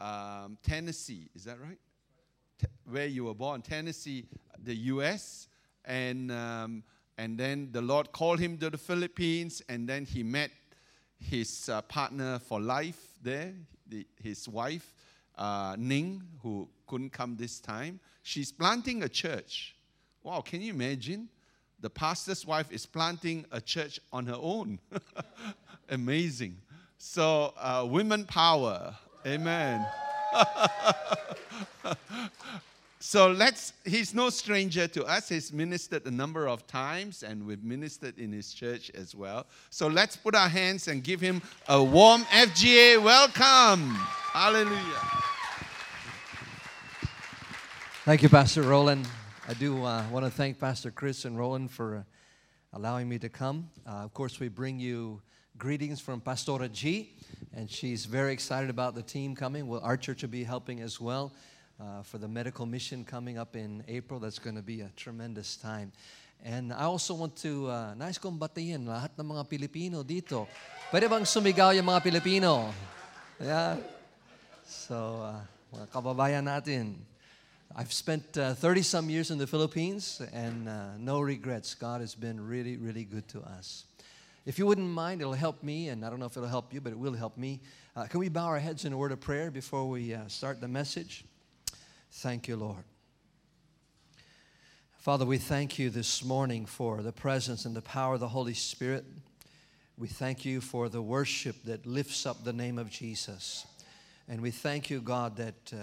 um, Tennessee. Is that right? Te- where you were born, Tennessee, the U.S. And um, and then the Lord called him to the Philippines, and then he met his uh, partner for life there, the, his wife, uh, Ning, who couldn't come this time. She's planting a church. Wow, can you imagine? The pastor's wife is planting a church on her own. Amazing. So, uh, women power. Amen. so let's, he's no stranger to us. He's ministered a number of times, and we've ministered in his church as well. So let's put our hands and give him a warm FGA welcome. Hallelujah. Thank you, Pastor Roland. I do uh, want to thank Pastor Chris and Roland for uh, allowing me to come. Uh, of course, we bring you greetings from Pastora G, and she's very excited about the team coming. Well, our church will be helping as well uh, for the medical mission coming up in April. That's going to be a tremendous time. And I also want to, uh, nice kong batiin lahat ng mga Pilipino dito. Pwede bang sumigaw yung mga Pilipino? Yeah. So, uh, mga kababayan natin. I've spent 30 uh, some years in the Philippines and uh, no regrets. God has been really, really good to us. If you wouldn't mind, it'll help me, and I don't know if it'll help you, but it will help me. Uh, can we bow our heads in a word of prayer before we uh, start the message? Thank you, Lord. Father, we thank you this morning for the presence and the power of the Holy Spirit. We thank you for the worship that lifts up the name of Jesus. And we thank you, God, that uh,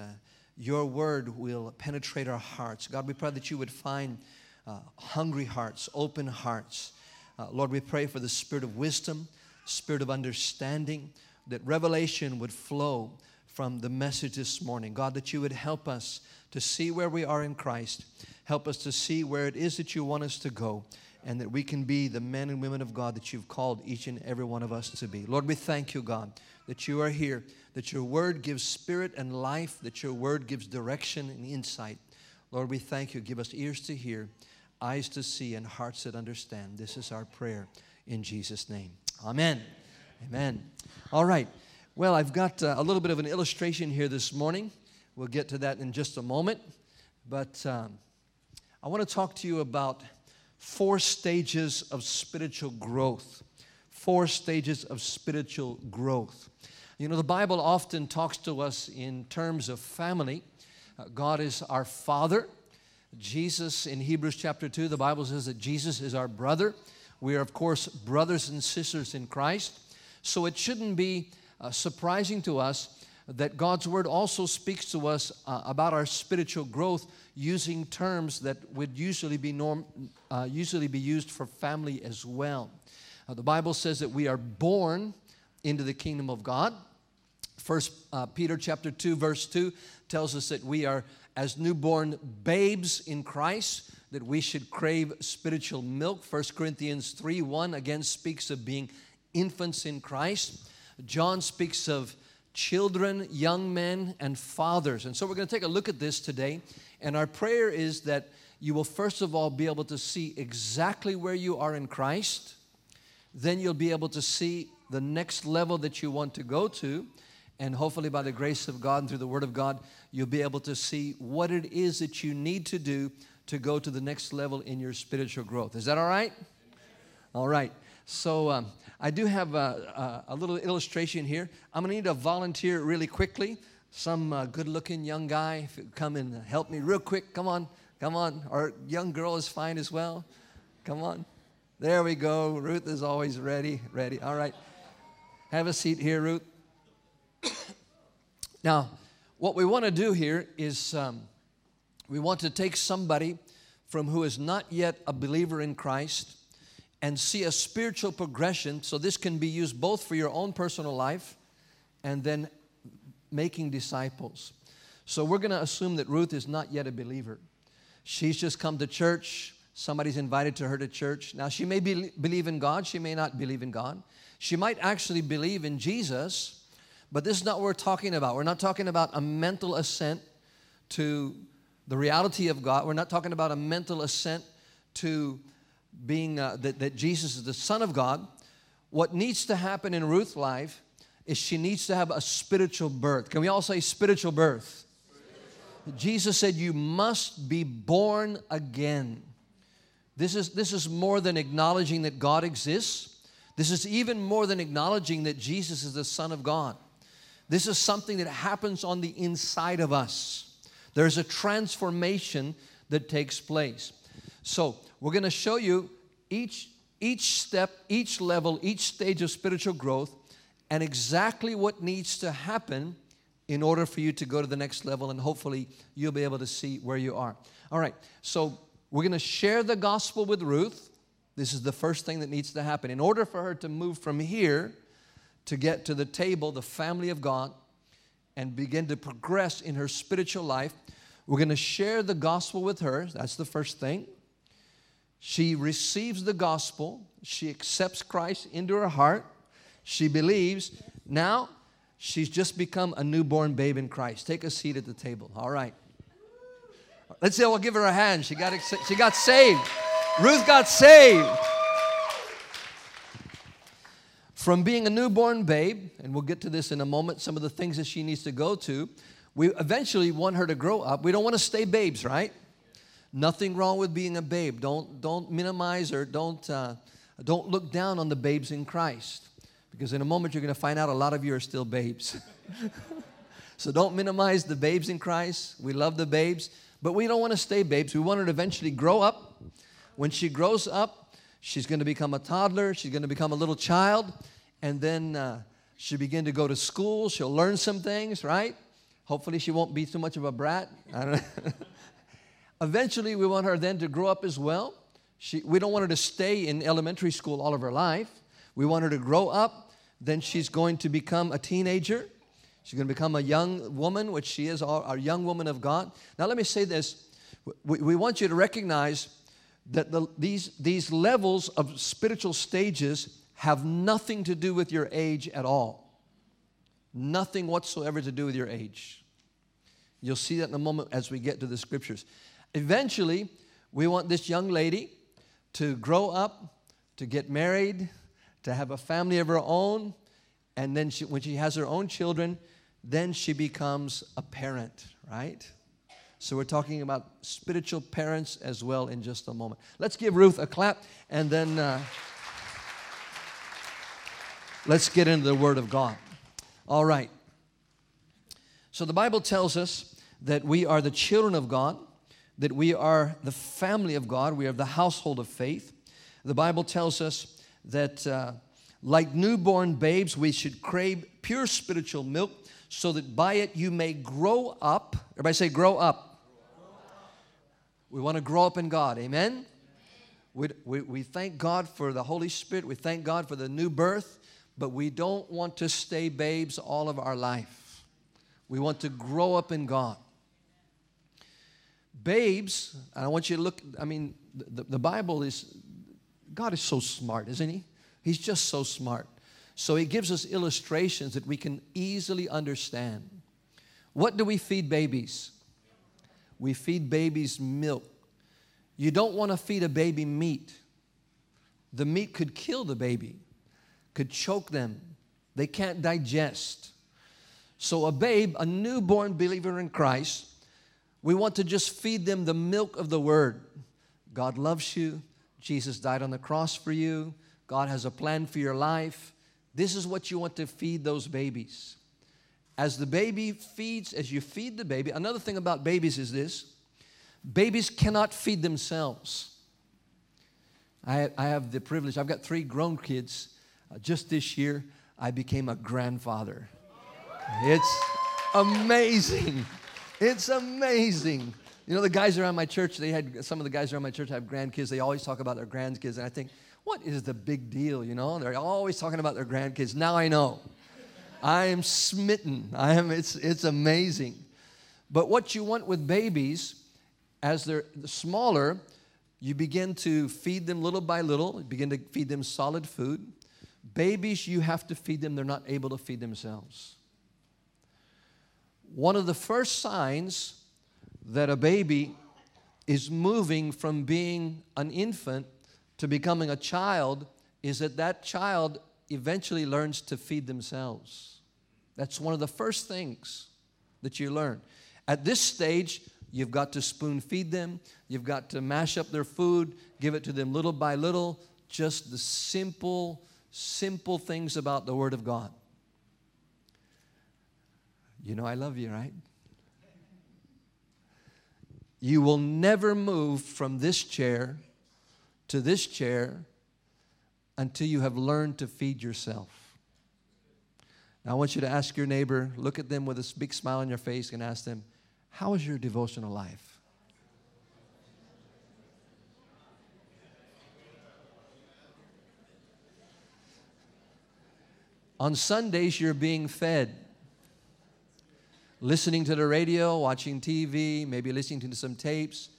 your word will penetrate our hearts. God, we pray that you would find uh, hungry hearts, open hearts. Uh, Lord, we pray for the spirit of wisdom, spirit of understanding, that revelation would flow from the message this morning. God, that you would help us to see where we are in Christ, help us to see where it is that you want us to go, and that we can be the men and women of God that you've called each and every one of us to be. Lord, we thank you, God, that you are here that your word gives spirit and life, that your word gives direction and insight. Lord, we thank you. Give us ears to hear, eyes to see, and hearts that understand. This is our prayer in Jesus' name. Amen. Amen. All right. Well, I've got uh, a little bit of an illustration here this morning. We'll get to that in just a moment. But um, I want to talk to you about four stages of spiritual growth. Four stages of spiritual growth. You know, the Bible often talks to us in terms of family. Uh, God is our Father. Jesus, in Hebrews chapter 2, the Bible says that Jesus is our brother. We are, of course, brothers and sisters in Christ. So it shouldn't be uh, surprising to us that God's Word also speaks to us uh, about our spiritual growth using terms that would usually be, norm, uh, usually be used for family as well. Uh, the Bible says that we are born into the kingdom of God. First uh, Peter chapter 2 verse 2 tells us that we are as newborn babes in Christ that we should crave spiritual milk. 1 Corinthians 3 1 again speaks of being infants in Christ. John speaks of children, young men, and fathers. And so we're going to take a look at this today. And our prayer is that you will first of all be able to see exactly where you are in Christ. Then you'll be able to see the next level that you want to go to. And hopefully, by the grace of God and through the Word of God, you'll be able to see what it is that you need to do to go to the next level in your spiritual growth. Is that all right? All right. So, um, I do have a, a, a, little illustration here. I'm going to need a volunteer really quickly. Some uh, good looking young guy, come and help me real quick. Come on, come on. Our young girl is fine as well. Come on. There we go. Ruth is always ready. Ready. All right. Have a seat here, Ruth. Now, what we want to do here is um, we want to take somebody from who is not yet a believer in Christ and see a spiritual progression. So, this can be used both for your own personal life and then making disciples. So, we're going to assume that Ruth is not yet a believer. She's just come to church. Somebody's invited to her to church. Now, she may be, believe in God, she may not believe in God. She might actually believe in Jesus, but this is not what we're talking about. We're not talking about a mental assent to the reality of God. We're not talking about a mental assent to being uh, that, that Jesus is the Son of God. What needs to happen in Ruth's life is she needs to have a spiritual birth. Can we all say spiritual birth? Spiritual. Jesus said, You must be born again. This is, this is more than acknowledging that God exists. This is even more than acknowledging that Jesus is the Son of God. This is something that happens on the inside of us. There's a transformation that takes place. So, we're going to show you each, each step, each level, each stage of spiritual growth, and exactly what needs to happen in order for you to go to the next level, and hopefully you'll be able to see where you are. All right, so we're going to share the gospel with Ruth. This is the first thing that needs to happen. In order for her to move from here to get to the table, the family of God, and begin to progress in her spiritual life, we're going to share the gospel with her. That's the first thing. She receives the gospel, she accepts Christ into her heart, she believes. Now, she's just become a newborn babe in Christ. Take a seat at the table. All right. Let's say we'll give her a hand. She got, she got saved. Ruth got saved. From being a newborn babe, and we'll get to this in a moment, some of the things that she needs to go to, we eventually want her to grow up. We don't want to stay babes, right? Nothing wrong with being a babe. Don't, don't minimize or don't, uh, don't look down on the babes in Christ. Because in a moment you're going to find out a lot of you are still babes. so don't minimize the babes in Christ. We love the babes. But we don't want to stay babes. We want her to eventually grow up. When she grows up, she's going to become a toddler, she's going to become a little child, and then uh, she'll begin to go to school. She'll learn some things, right? Hopefully, she won't be too much of a brat. I don't know. Eventually, we want her then to grow up as well. She, we don't want her to stay in elementary school all of her life. We want her to grow up. Then she's going to become a teenager. She's going to become a young woman, which she is, our young woman of God. Now, let me say this. We, we want you to recognize that the, these, these levels of spiritual stages have nothing to do with your age at all. Nothing whatsoever to do with your age. You'll see that in a moment as we get to the scriptures. Eventually, we want this young lady to grow up, to get married, to have a family of her own, and then she, when she has her own children, then she becomes a parent, right? So we're talking about spiritual parents as well in just a moment. Let's give Ruth a clap and then uh, let's get into the Word of God. All right. So the Bible tells us that we are the children of God, that we are the family of God, we are the household of faith. The Bible tells us that, uh, like newborn babes, we should crave pure spiritual milk so that by it you may grow up. Everybody say, grow up. We want to grow up in God. Amen? We, we, we thank God for the Holy Spirit. We thank God for the new birth, but we don't want to stay babes all of our life. We want to grow up in God. Babes, and I want you to look, I mean, the, the Bible is, God is so smart, isn't He? He's just so smart. So he gives us illustrations that we can easily understand. What do we feed babies? We feed babies milk. You don't want to feed a baby meat. The meat could kill the baby, could choke them. They can't digest. So, a babe, a newborn believer in Christ, we want to just feed them the milk of the word. God loves you. Jesus died on the cross for you. God has a plan for your life. This is what you want to feed those babies. As the baby feeds, as you feed the baby, another thing about babies is this babies cannot feed themselves. I, I have the privilege, I've got three grown kids. Uh, just this year, I became a grandfather. It's amazing. It's amazing. You know, the guys around my church, they had some of the guys around my church have grandkids. They always talk about their grandkids. And I think, what is the big deal? You know, they're always talking about their grandkids. Now I know. I am smitten. I am, it's, it's amazing. But what you want with babies, as they're smaller, you begin to feed them little by little, you begin to feed them solid food. Babies, you have to feed them, they're not able to feed themselves. One of the first signs that a baby is moving from being an infant to becoming a child is that that child eventually learns to feed themselves. That's one of the first things that you learn. At this stage, you've got to spoon feed them, you've got to mash up their food, give it to them little by little, just the simple, simple things about the Word of God. You know, I love you, right? You will never move from this chair to this chair until you have learned to feed yourself. Now, I want you to ask your neighbor, look at them with a big smile on your face, and ask them, How is your devotional life? On Sundays, you're being fed. Listening to the radio, watching TV, maybe listening to some tapes.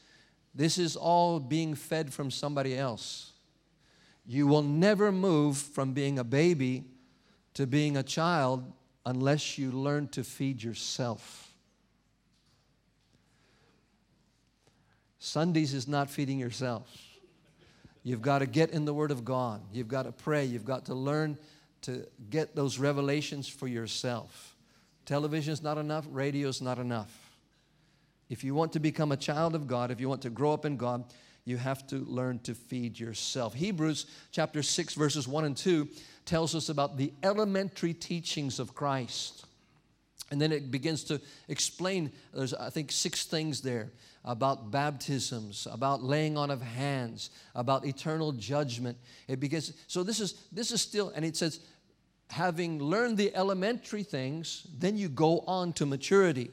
This is all being fed from somebody else. You will never move from being a baby to being a child unless you learn to feed yourself. Sundays is not feeding yourself. You've got to get in the Word of God. You've got to pray. You've got to learn to get those revelations for yourself. Television is not enough, radio is not enough. If you want to become a child of God, if you want to grow up in God, you have to learn to feed yourself. Hebrews chapter 6, verses 1 and 2 tells us about the elementary teachings of Christ. And then it begins to explain, there's, I think, six things there about baptisms, about laying on of hands, about eternal judgment. It begins, so this is, this is still, and it says, having learned the elementary things, then you go on to maturity.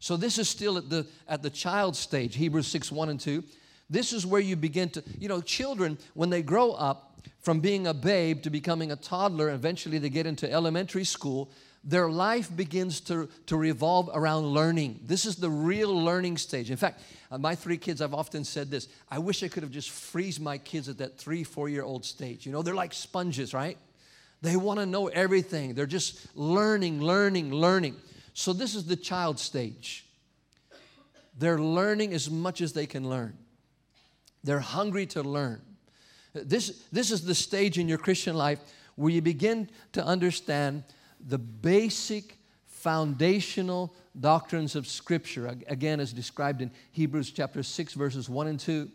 So this is still at the at the child stage, Hebrews 6, 1 and 2. This is where you begin to, you know, children, when they grow up from being a babe to becoming a toddler, eventually they get into elementary school, their life begins to, to revolve around learning. This is the real learning stage. In fact, uh, my three kids, I've often said this I wish I could have just freeze my kids at that three, four year old stage. You know, they're like sponges, right? They want to know everything. They're just learning, learning, learning. So, this is the child stage. They're learning as much as they can learn, they're hungry to learn. This, this is the stage in your Christian life where you begin to understand the basic foundational doctrines of Scripture, again, as described in Hebrews chapter 6, verses 1 and 2.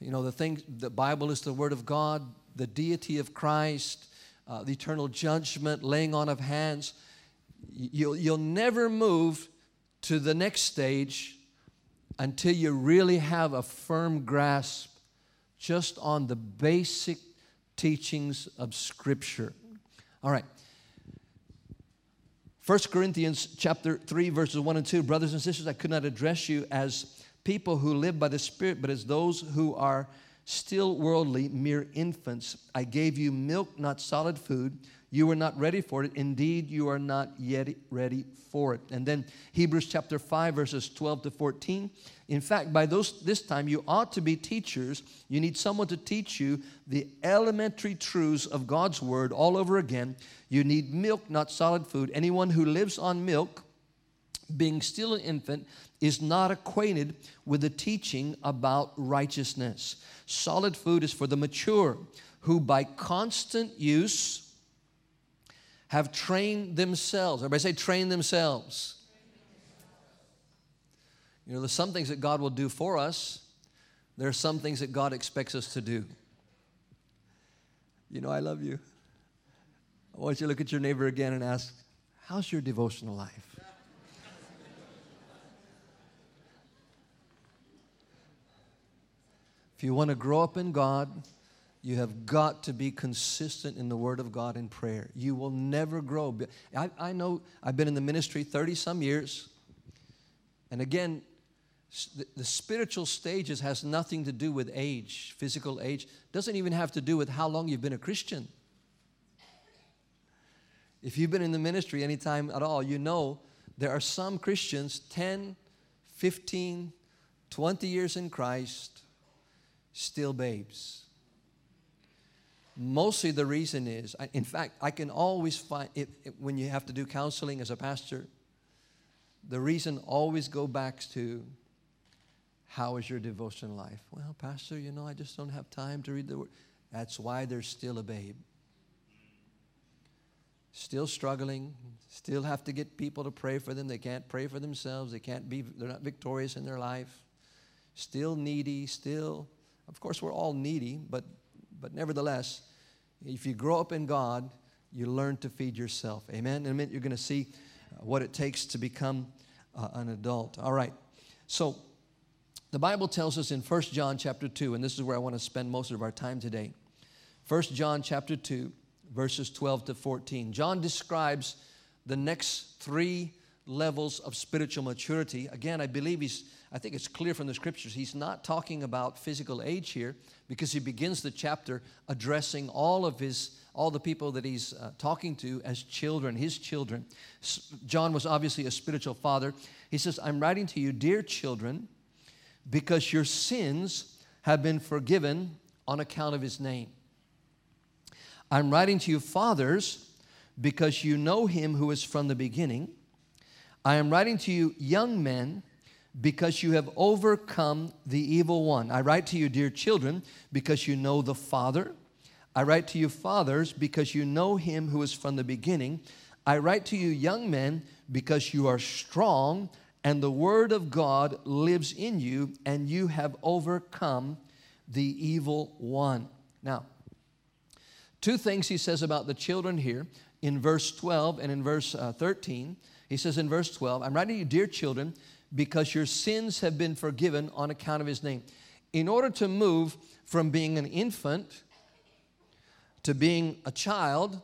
You know, the thing, the Bible is the Word of God, the deity of Christ, uh, the eternal judgment, laying on of hands. You'll, you'll never move to the next stage until you really have a firm grasp just on the basic teachings of Scripture. All right. 1 Corinthians chapter 3 verses 1 and 2 brothers and sisters I could not address you as people who live by the spirit but as those who are still worldly mere infants. I gave you milk not solid food you were not ready for it. Indeed, you are not yet ready for it. And then Hebrews chapter 5, verses 12 to 14. In fact, by those, this time, you ought to be teachers. You need someone to teach you the elementary truths of God's word all over again. You need milk, not solid food. Anyone who lives on milk, being still an infant, is not acquainted with the teaching about righteousness. Solid food is for the mature, who by constant use, have trained themselves. Everybody say, train themselves. You know, there's some things that God will do for us, there are some things that God expects us to do. You know, I love you. I want you to look at your neighbor again and ask, How's your devotional life? If you want to grow up in God, you have got to be consistent in the Word of God in prayer. You will never grow. I, I know I've been in the ministry 30 some years. And again, the, the spiritual stages has nothing to do with age, physical age. Doesn't even have to do with how long you've been a Christian. If you've been in the ministry any time at all, you know there are some Christians 10, 15, 20 years in Christ, still babes Mostly the reason is, in fact, I can always find it, it, when you have to do counseling as a pastor, the reason always go back to how is your devotion life? Well, pastor, you know, I just don't have time to read the word. That's why there's still a babe. still struggling, still have to get people to pray for them. They can't pray for themselves. They can't be, they're not victorious in their life. Still needy, still, of course, we're all needy, but, but nevertheless, if you grow up in God, you learn to feed yourself. Amen. In a minute, you're going to see uh, what it takes to become uh, an adult. All right. So, the Bible tells us in 1 John chapter 2, and this is where I want to spend most of our time today. 1 John chapter 2, verses 12 to 14. John describes the next three levels of spiritual maturity. Again, I believe he's, I think it's clear from the scriptures, he's not talking about physical age here because he begins the chapter addressing all of his all the people that he's uh, talking to as children, his children. S- John was obviously a spiritual father. He says, I'm writing to you, dear children, because your sins have been forgiven on account of his name. I'm writing to you, fathers, because you know him who is from the beginning. I am writing to you, young men, because you have overcome the evil one. I write to you, dear children, because you know the Father. I write to you, fathers, because you know him who is from the beginning. I write to you, young men, because you are strong and the word of God lives in you and you have overcome the evil one. Now, two things he says about the children here in verse 12 and in verse uh, 13. He says in verse 12, I'm writing to you, dear children, because your sins have been forgiven on account of his name. In order to move from being an infant to being a child,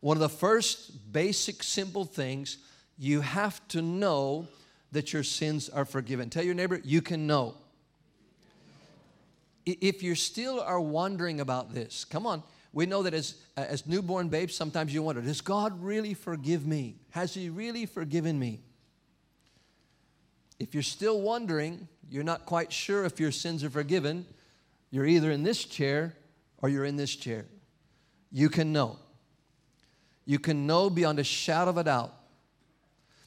one of the first basic simple things, you have to know that your sins are forgiven. Tell your neighbor, you can know. If you still are wondering about this, come on. We know that as, as newborn babes, sometimes you wonder, does God really forgive me? Has He really forgiven me? If you're still wondering, you're not quite sure if your sins are forgiven, you're either in this chair or you're in this chair you can know. You can know beyond a shadow of a doubt.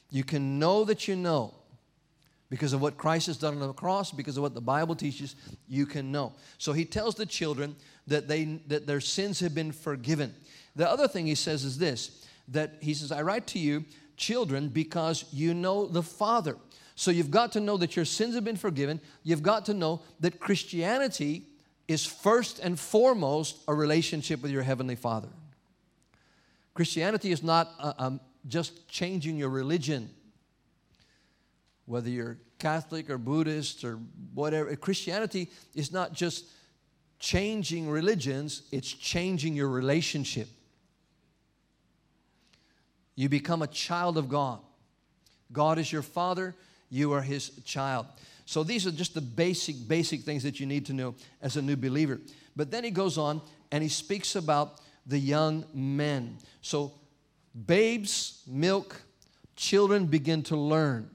You can know that you know because of what Christ has done on the cross, because of what the Bible teaches, you can know. So he tells the children that they that their sins have been forgiven. The other thing he says is this that he says, I write to you, children, because you know the Father. So you've got to know that your sins have been forgiven. You've got to know that Christianity is first and foremost a relationship with your Heavenly Father. Christianity is not uh, um, just changing your religion, whether you're Catholic or Buddhist or whatever. Christianity is not just changing religions, it's changing your relationship. You become a child of God. God is your Father, you are His child. So these are just the basic, basic things that you need to know as a new believer. But then he goes on and he speaks about the young men. So babes, milk, children begin to learn.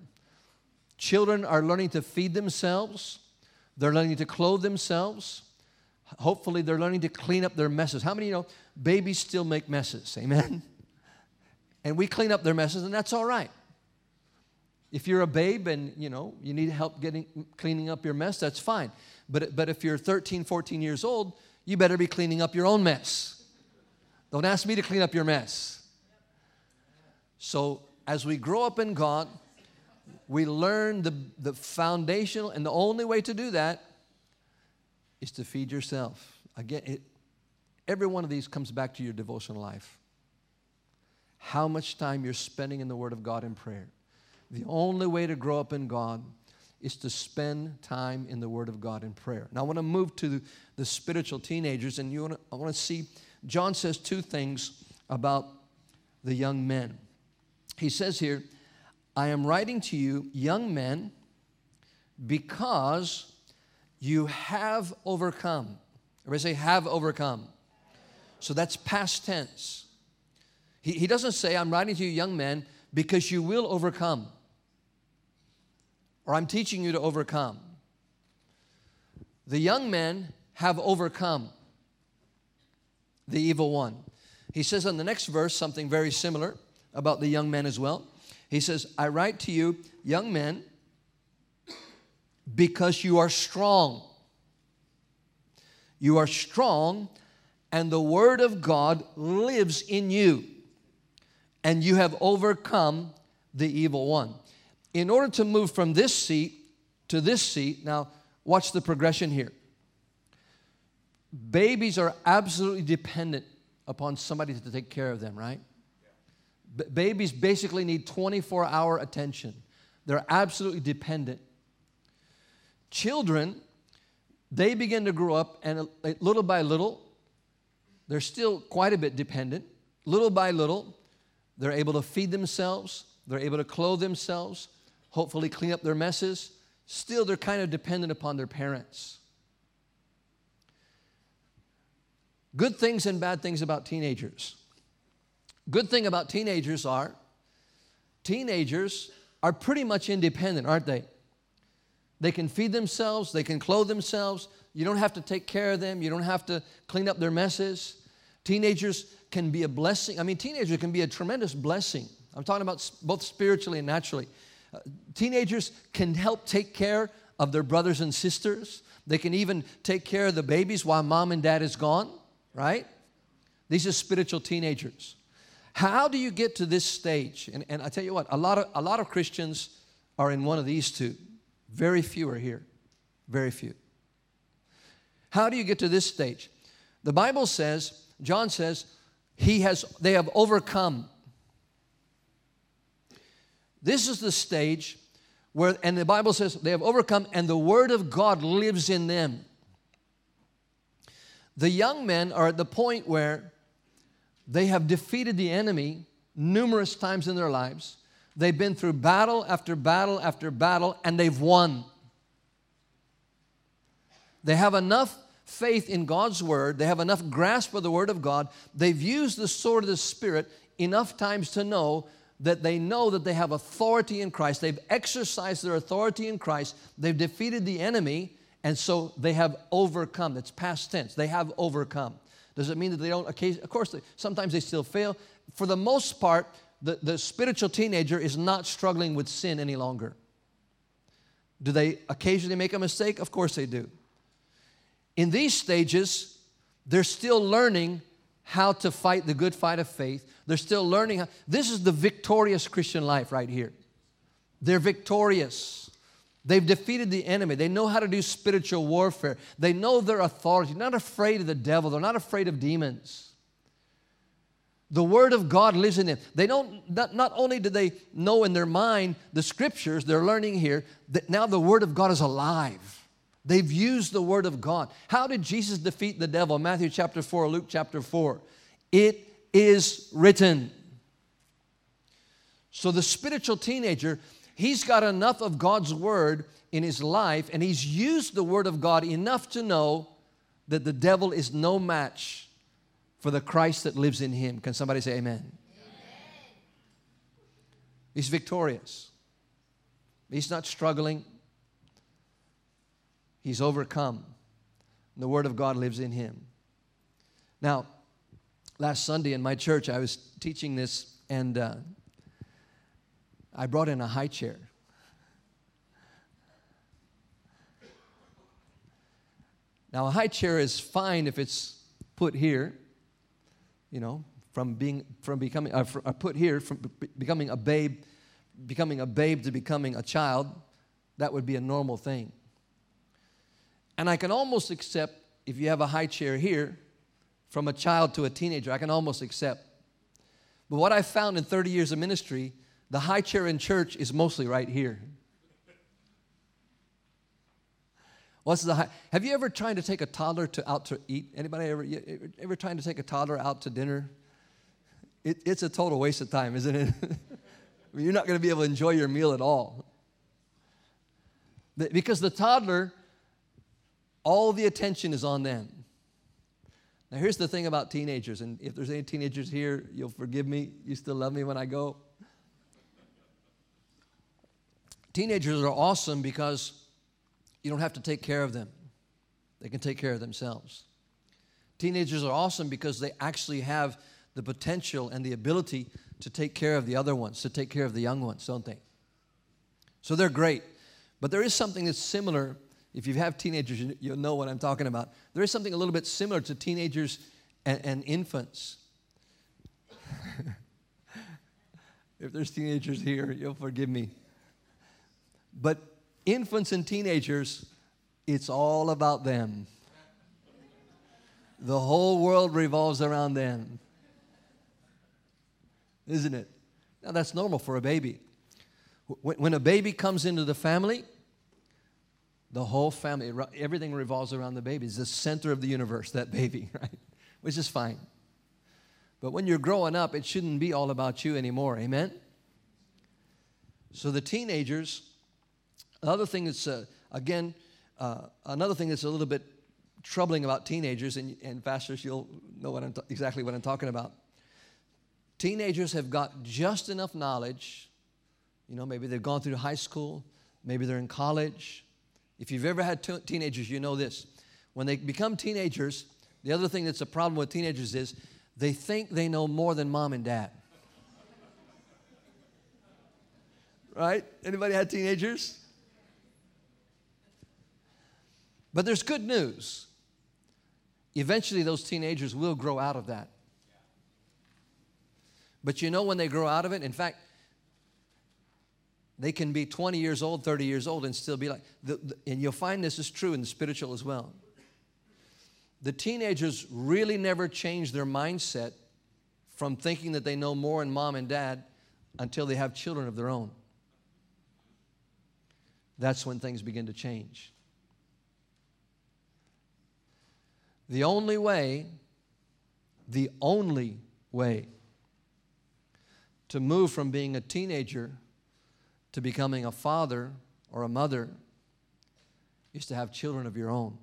Children are learning to feed themselves, they're learning to clothe themselves. Hopefully, they're learning to clean up their messes. How many you know babies still make messes? Amen? And we clean up their messes, and that's all right. If you're a babe and you know you need help getting cleaning up your mess, that's fine. But but if you're 13, 14 years old, you better be cleaning up your own mess. Don't ask me to clean up your mess. So as we grow up in God, we learn the, the foundational, and the only way to do that is to feed yourself. Again, it, every one of these comes back to your devotional life. How much time you're spending in the Word of God in prayer. The only way to grow up in God is to spend time in the Word of God in prayer. Now, I want to move to the, spiritual teenagers, and you want to, I want to see, John says two things about the young men. He says here, I am writing to you, young men, because you have overcome. Everybody say, have overcome. So that's past tense. He, he doesn't say, I'm writing to you, young men, because you will overcome or I'm teaching you to overcome. The young men have overcome the evil one. He says in the next verse something very similar about the young men as well. He says, I write to you, young men, because you are strong. You are strong, and the word of God lives in you. and you have overcome the evil one. In order to move from this seat to this seat, now watch the progression here. Babies are absolutely dependent upon somebody to take care of them, right? B- babies basically need 24 hour attention. They're absolutely dependent. Children, they begin to grow up, and uh, little by little, they're still quite a bit dependent. Little by little, they're able to feed themselves, they're able to clothe themselves, hopefully clean up their messes. Still, they're kind of dependent upon their parents. Good things and bad things about teenagers. Good thing about teenagers are teenagers are pretty much independent, aren't they? They can feed themselves, they can clothe themselves. You don't have to take care of them, you don't have to clean up their messes. Teenagers can be a blessing. I mean, teenagers can be a tremendous blessing. I'm talking about both spiritually and naturally. Teenagers can help take care of their brothers and sisters. They can even take care of the babies while mom and dad is gone, right? These are spiritual teenagers. How do you get to this stage? And, and I tell you what, a lot, of, a lot of Christians are in one of these two. Very few are here. Very few. How do you get to this stage? The Bible says, John says, he has, they have overcome. This is the stage where, and the Bible says they have overcome, and the Word of God lives in them. The young men are at the point where they have defeated the enemy numerous times in their lives. They've been through battle after battle after battle, and they've won. They have enough faith in God's word, they have enough grasp of the word of God, they've used the sword of the Spirit enough times to know that they know that they have authority in Christ. They've exercised their authority in Christ, they've defeated the enemy, and so they have overcome. It's past tense. They have overcome. Does it mean that they don't? Of course, they, sometimes they still fail. For the most part, the, the spiritual teenager is not struggling with sin any longer. Do they occasionally make a mistake? Of course they do. In these stages, they're still learning how to fight the good fight of faith. They're still learning. This is the victorious Christian life right here. They're victorious. They've defeated the enemy. They know how to do spiritual warfare. They know their authority. They're not afraid of the devil. They're not afraid of demons. The Word of God lives in them. They don't, not, not only do they know in their mind the scriptures, they're learning here that now the Word of God is alive. They've used the Word of God. How did Jesus defeat the devil? Matthew chapter 4, Luke chapter 4. It is written. So the spiritual teenager, he's got enough of God's Word in his life, and he's used the Word of God enough to know that the devil is no match for the Christ that lives in him. Can somebody say amen? He's victorious. He's not struggling. He's overcome. The Word of God lives in him. Now, last Sunday in my church, I was teaching this, and uh, I brought in a high chair. Now, a high chair is fine if it's put here, you know, from being from becoming uh, from, uh, put here from becoming a babe, becoming a babe to becoming a child, that would be a normal thing. And I can almost accept if you have a high chair here, from a child to a teenager, I can almost accept. But what I found in 30 years of ministry, the high chair in church is mostly right here. What's the high? Have you ever tried to take a toddler to out to eat? Anybody ever ever trying to take a toddler out to dinner? It, it's a total waste of time, isn't it? You're not going to be able to enjoy your meal at all. Because the toddler, all the attention is on them. Now, here's the thing about teenagers, and if there's any teenagers here, you'll forgive me. You still love me when I go. Teenagers are awesome because you don't have to take care of them, they can take care of themselves. Teenagers are awesome because they actually have the potential and the ability to take care of the other ones, to take care of the young ones, don't they? So they're great. But there is something that's similar. If you have teenagers, you'll know what I'm talking about. There is something a little bit similar to teenagers and, and infants. If there's teenagers here, you'll forgive me. But infants and teenagers, it's all about them. The whole world revolves around them. Isn't it? Now, that's normal for a baby. When a baby comes into the family, the whole family, everything revolves around the baby. It's the center of the universe, that baby, right? Which is fine. But when you're growing up, it shouldn't be all about you anymore. Amen? So the teenagers, another thing that's, uh, again, uh, another thing that's a little bit troubling about teenagers, and, and pastors, you'll know what t- exactly what I'm talking about. Teenagers have got just enough knowledge. You know, maybe they've gone through high school, maybe they're in college. If you've ever had t- teenagers, you know this. When they become teenagers, the other thing that's a problem with teenagers is they think they know more than mom and dad. right? Anybody had teenagers? But there's good news. Eventually, those teenagers will grow out of that. But you know when they grow out of it? In fact, they can be 20 years old, 30 years old, and still be like, the, the, and you'll find this is true in the spiritual as well. The teenagers really never change their mindset from thinking that they know more than mom and dad until they have children of their own. That's when things begin to change. The only way, the only way to move from being a teenager to becoming a father or a mother is to have children of your own.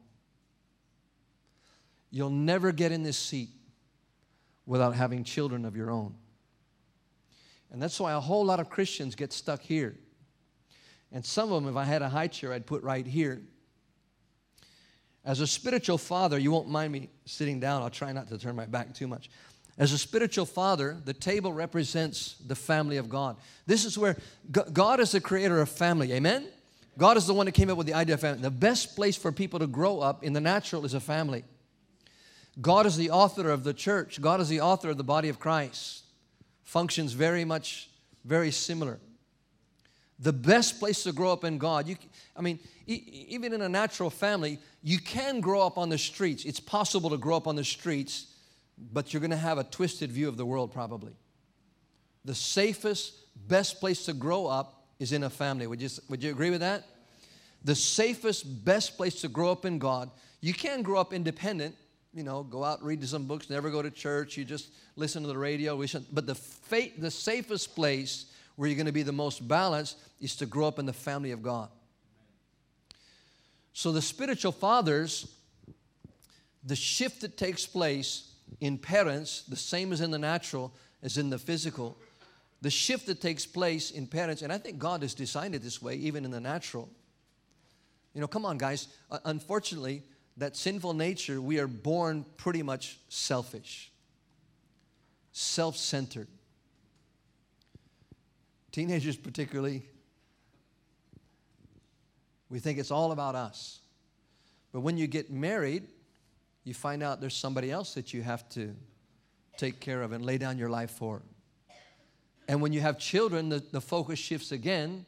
You'll never get in this seat without having children of your own. And that's why a whole lot of Christians get stuck here. And some of them, if I had a high chair, I'd put right here. As a spiritual father, you won't mind me sitting down. I'll try not to turn my back too much. As a spiritual father, the table represents the family of God. This is where God is the creator of family. Amen? God is the one that came up with the idea of family. The best place for people to grow up in the natural is a family. God is the author of the church, God is the author of the body of Christ. Functions very much, very similar. The best place to grow up in God, you, I mean, e- even in a natural family, you can grow up on the streets. It's possible to grow up on the streets, but you're going to have a twisted view of the world probably. The safest, best place to grow up is in a family. Would you, would you agree with that? The safest, best place to grow up in God. You can grow up independent, you know, go out, read some books, never go to church, you just listen to the radio. But the, fa- the safest place where you're going to be the most balanced is to grow up in the family of God. So the spiritual fathers, the shift that takes place in parents, the same as in the natural as in the physical, the shift that takes place in parents, and I think God has designed it this way, even in the natural. You know, come on, guys. Uh, unfortunately, that sinful nature, we are born pretty much selfish, self centered. Teenagers, particularly, we think it's all about us. But when you get married, you find out there's somebody else that you have to take care of and lay down your life for. And when you have children, the, the focus shifts again,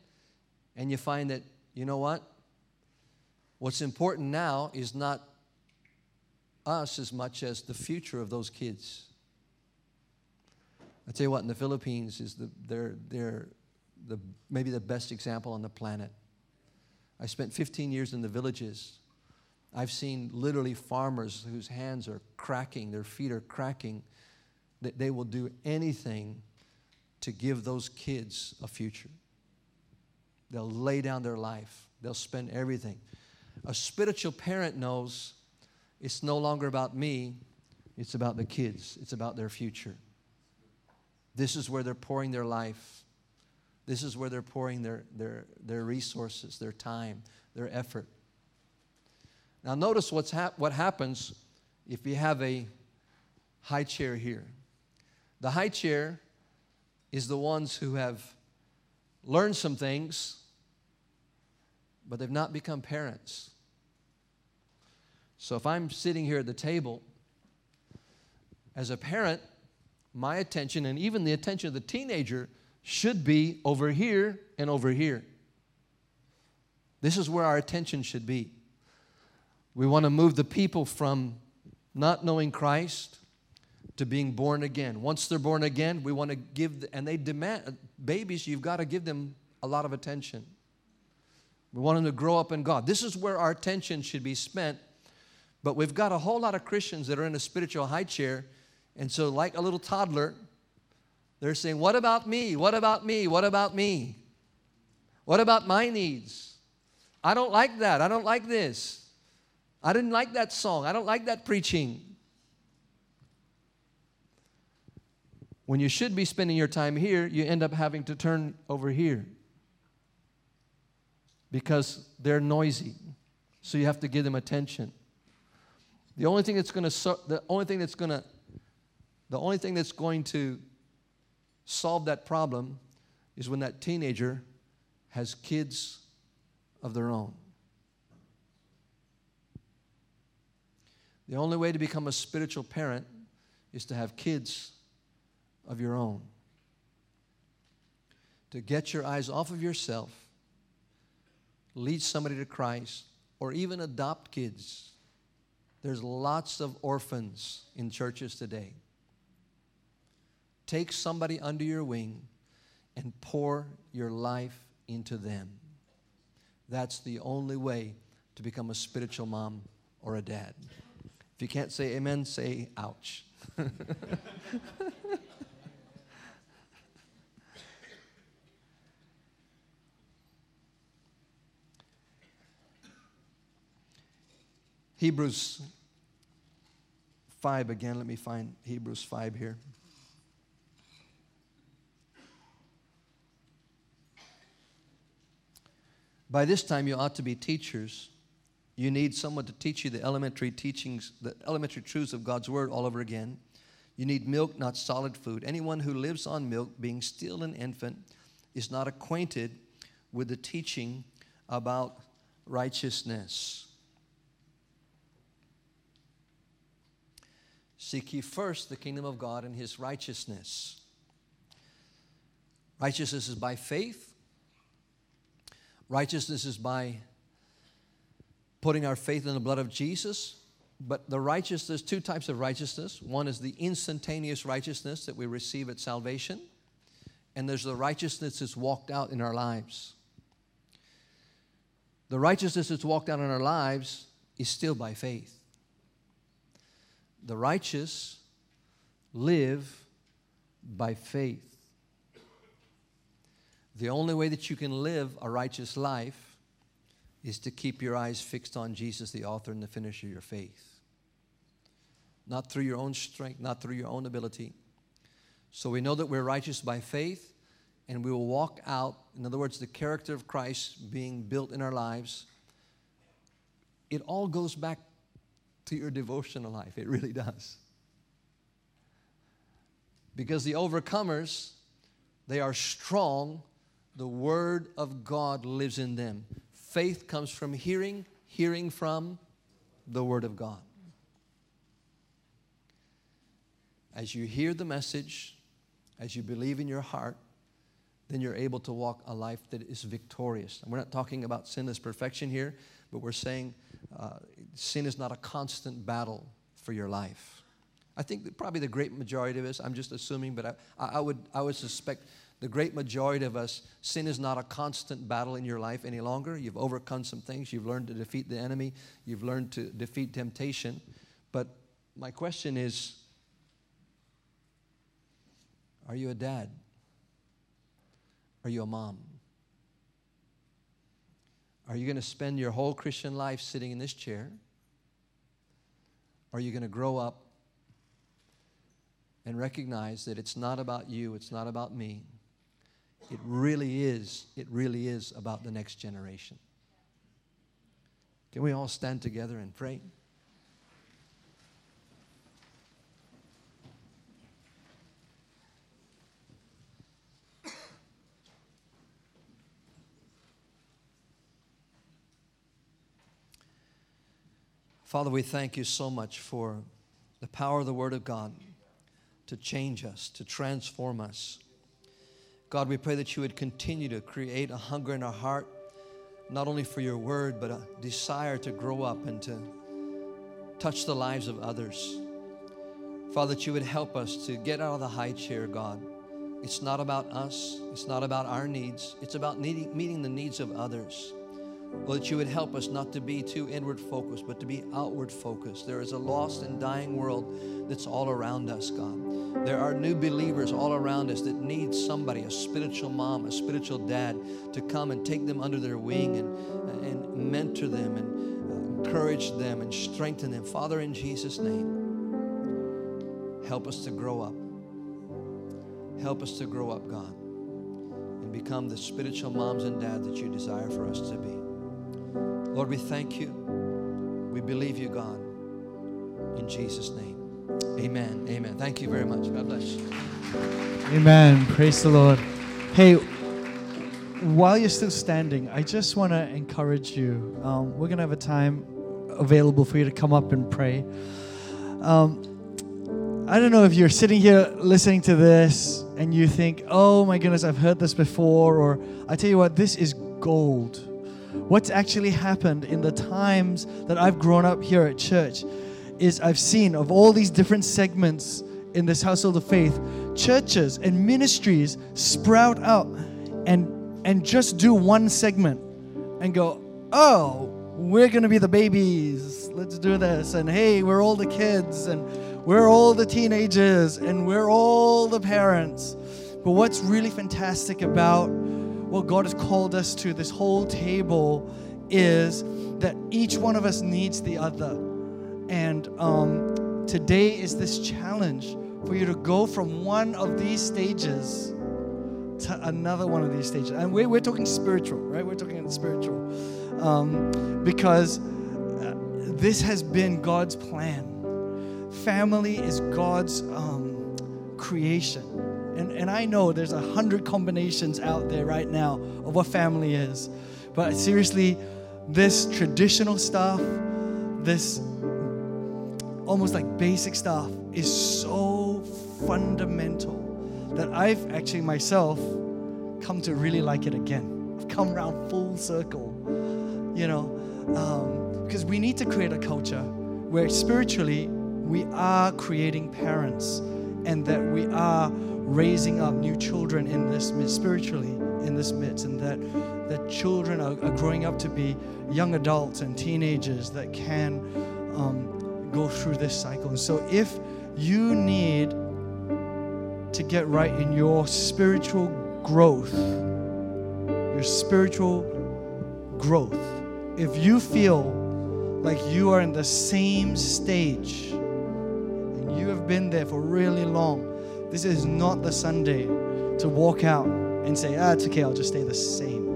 and you find that, you know what? What's important now is not us as much as the future of those kids. I tell you what, in the Philippines is the, they're, they're the, maybe the best example on the planet. I spent 15 years in the villages. I've seen literally farmers whose hands are cracking, their feet are cracking, that they will do anything to give those kids a future. They'll lay down their life, they'll spend everything. A spiritual parent knows it's no longer about me, it's about the kids, it's about their future. This is where they're pouring their life. This is where they're pouring their, their, their resources, their time, their effort. Now, notice what's hap- what happens if you have a high chair here. The high chair is the ones who have learned some things, but they've not become parents. So if I'm sitting here at the table, as a parent, my attention and even the attention of the teenager should be over here and over here. This is where our attention should be. We want to move the people from not knowing Christ to being born again. Once they're born again, we want to give, and they demand, babies, you've got to give them a lot of attention. We want them to grow up in God. This is where our attention should be spent. But we've got a whole lot of Christians that are in a spiritual high chair. And so, like a little toddler, they're saying, What about me? What about me? What about me? What about my needs? I don't like that. I don't like this. I didn't like that song. I don't like that preaching. When you should be spending your time here, you end up having to turn over here because they're noisy. So you have to give them attention. The only thing that's going to the only thing that's going to the only thing that's going to solve that problem is when that teenager has kids of their own. The only way to become a spiritual parent is to have kids of your own. To get your eyes off of yourself, lead somebody to Christ, or even adopt kids. There's lots of orphans in churches today. Take somebody under your wing and pour your life into them. That's the only way to become a spiritual mom or a dad. If you can't say amen, say ouch. Hebrews 5 again. Let me find Hebrews 5 here. By this time, you ought to be teachers. You need someone to teach you the elementary teachings, the elementary truths of God's Word all over again. You need milk, not solid food. Anyone who lives on milk, being still an infant, is not acquainted with the teaching about righteousness. Seek ye first the kingdom of God and his righteousness. Righteousness is by faith. Righteousness is by putting our faith in the blood of Jesus. But the righteousness, two types of righteousness. One is the instantaneous righteousness that we receive at salvation, and there's the righteousness that's walked out in our lives. The righteousness that's walked out in our lives is still by faith. The righteous live by faith. The only way that you can live a righteous life is to keep your eyes fixed on Jesus, the author and the finisher of your faith. Not through your own strength, not through your own ability. So we know that we're righteous by faith and we will walk out, in other words, the character of Christ being built in our lives. It all goes back to your devotional life. It really does. Because the overcomers, they are strong. The Word of God lives in them. Faith comes from hearing, hearing from the Word of God. As you hear the message, as you believe in your heart, then you're able to walk a life that is victorious. And we're not talking about sinless perfection here, but we're saying uh, sin is not a constant battle for your life. I think that probably the great majority of us, I'm just assuming, but I, I, would, I would suspect the great majority of us, sin is not a constant battle in your life any longer. You've overcome some things. You've learned to defeat the enemy. You've learned to defeat temptation. But my question is Are you a dad? Are you a mom? Are you going to spend your whole Christian life sitting in this chair? Are you going to grow up and recognize that it's not about you, it's not about me? It really is, it really is about the next generation. Can we all stand together and pray? Father, we thank you so much for the power of the Word of God to change us, to transform us. God, we pray that you would continue to create a hunger in our heart, not only for your word, but a desire to grow up and to touch the lives of others. Father, that you would help us to get out of the high chair, God. It's not about us, it's not about our needs, it's about needing, meeting the needs of others. Lord, that you would help us not to be too inward focused, but to be outward focused. There is a lost and dying world that's all around us, God. There are new believers all around us that need somebody, a spiritual mom, a spiritual dad, to come and take them under their wing and, and mentor them and uh, encourage them and strengthen them. Father, in Jesus' name, help us to grow up. Help us to grow up, God, and become the spiritual moms and dads that you desire for us to be. Lord, we thank you. We believe you, God. In Jesus' name. Amen. Amen. Thank you very much. God bless you. Amen. Praise the Lord. Hey, while you're still standing, I just want to encourage you. Um, we're going to have a time available for you to come up and pray. Um, I don't know if you're sitting here listening to this and you think, oh my goodness, I've heard this before, or I tell you what, this is gold. What's actually happened in the times that I've grown up here at church is I've seen of all these different segments in this household of faith, churches and ministries sprout out and and just do one segment and go, "Oh, we're going to be the babies. Let's do this." And hey, we're all the kids and we're all the teenagers and we're all the parents. But what's really fantastic about what God has called us to this whole table is that each one of us needs the other. And um, today is this challenge for you to go from one of these stages to another one of these stages. And we're, we're talking spiritual, right? We're talking spiritual. Um, because uh, this has been God's plan. Family is God's um, creation. And, and I know there's a hundred combinations out there right now of what family is. But seriously, this traditional stuff, this almost like basic stuff is so fundamental that I've actually myself come to really like it again. I've come around full circle, you know, um, because we need to create a culture where spiritually we are creating parents and that we are raising up new children in this midst, spiritually in this midst, and that that children are, are growing up to be young adults and teenagers that can um, go through this cycle. And so, if you need to get right in your spiritual growth, your spiritual growth, if you feel like you are in the same stage and you have been there for really long, this is not the Sunday to walk out and say, ah, it's okay, I'll just stay the same.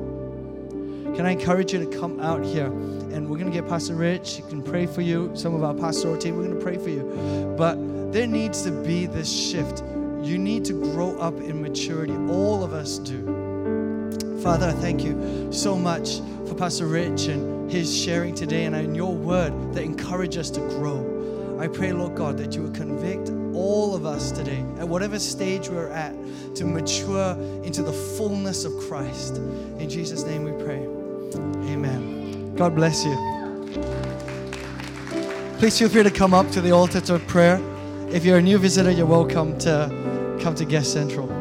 Can I encourage you to come out here? And we're going to get Pastor Rich. He can pray for you. Some of our pastoral team, we're going to pray for you. But there needs to be this shift. You need to grow up in maturity. All of us do. Father, I thank you so much for Pastor Rich and his sharing today and in your word that encourage us to grow. I pray, Lord God, that you would convict all of us today, at whatever stage we're at, to mature into the fullness of Christ. In Jesus' name we pray. God bless you. Please feel free to come up to the altar to prayer. If you're a new visitor, you're welcome to come to Guest Central.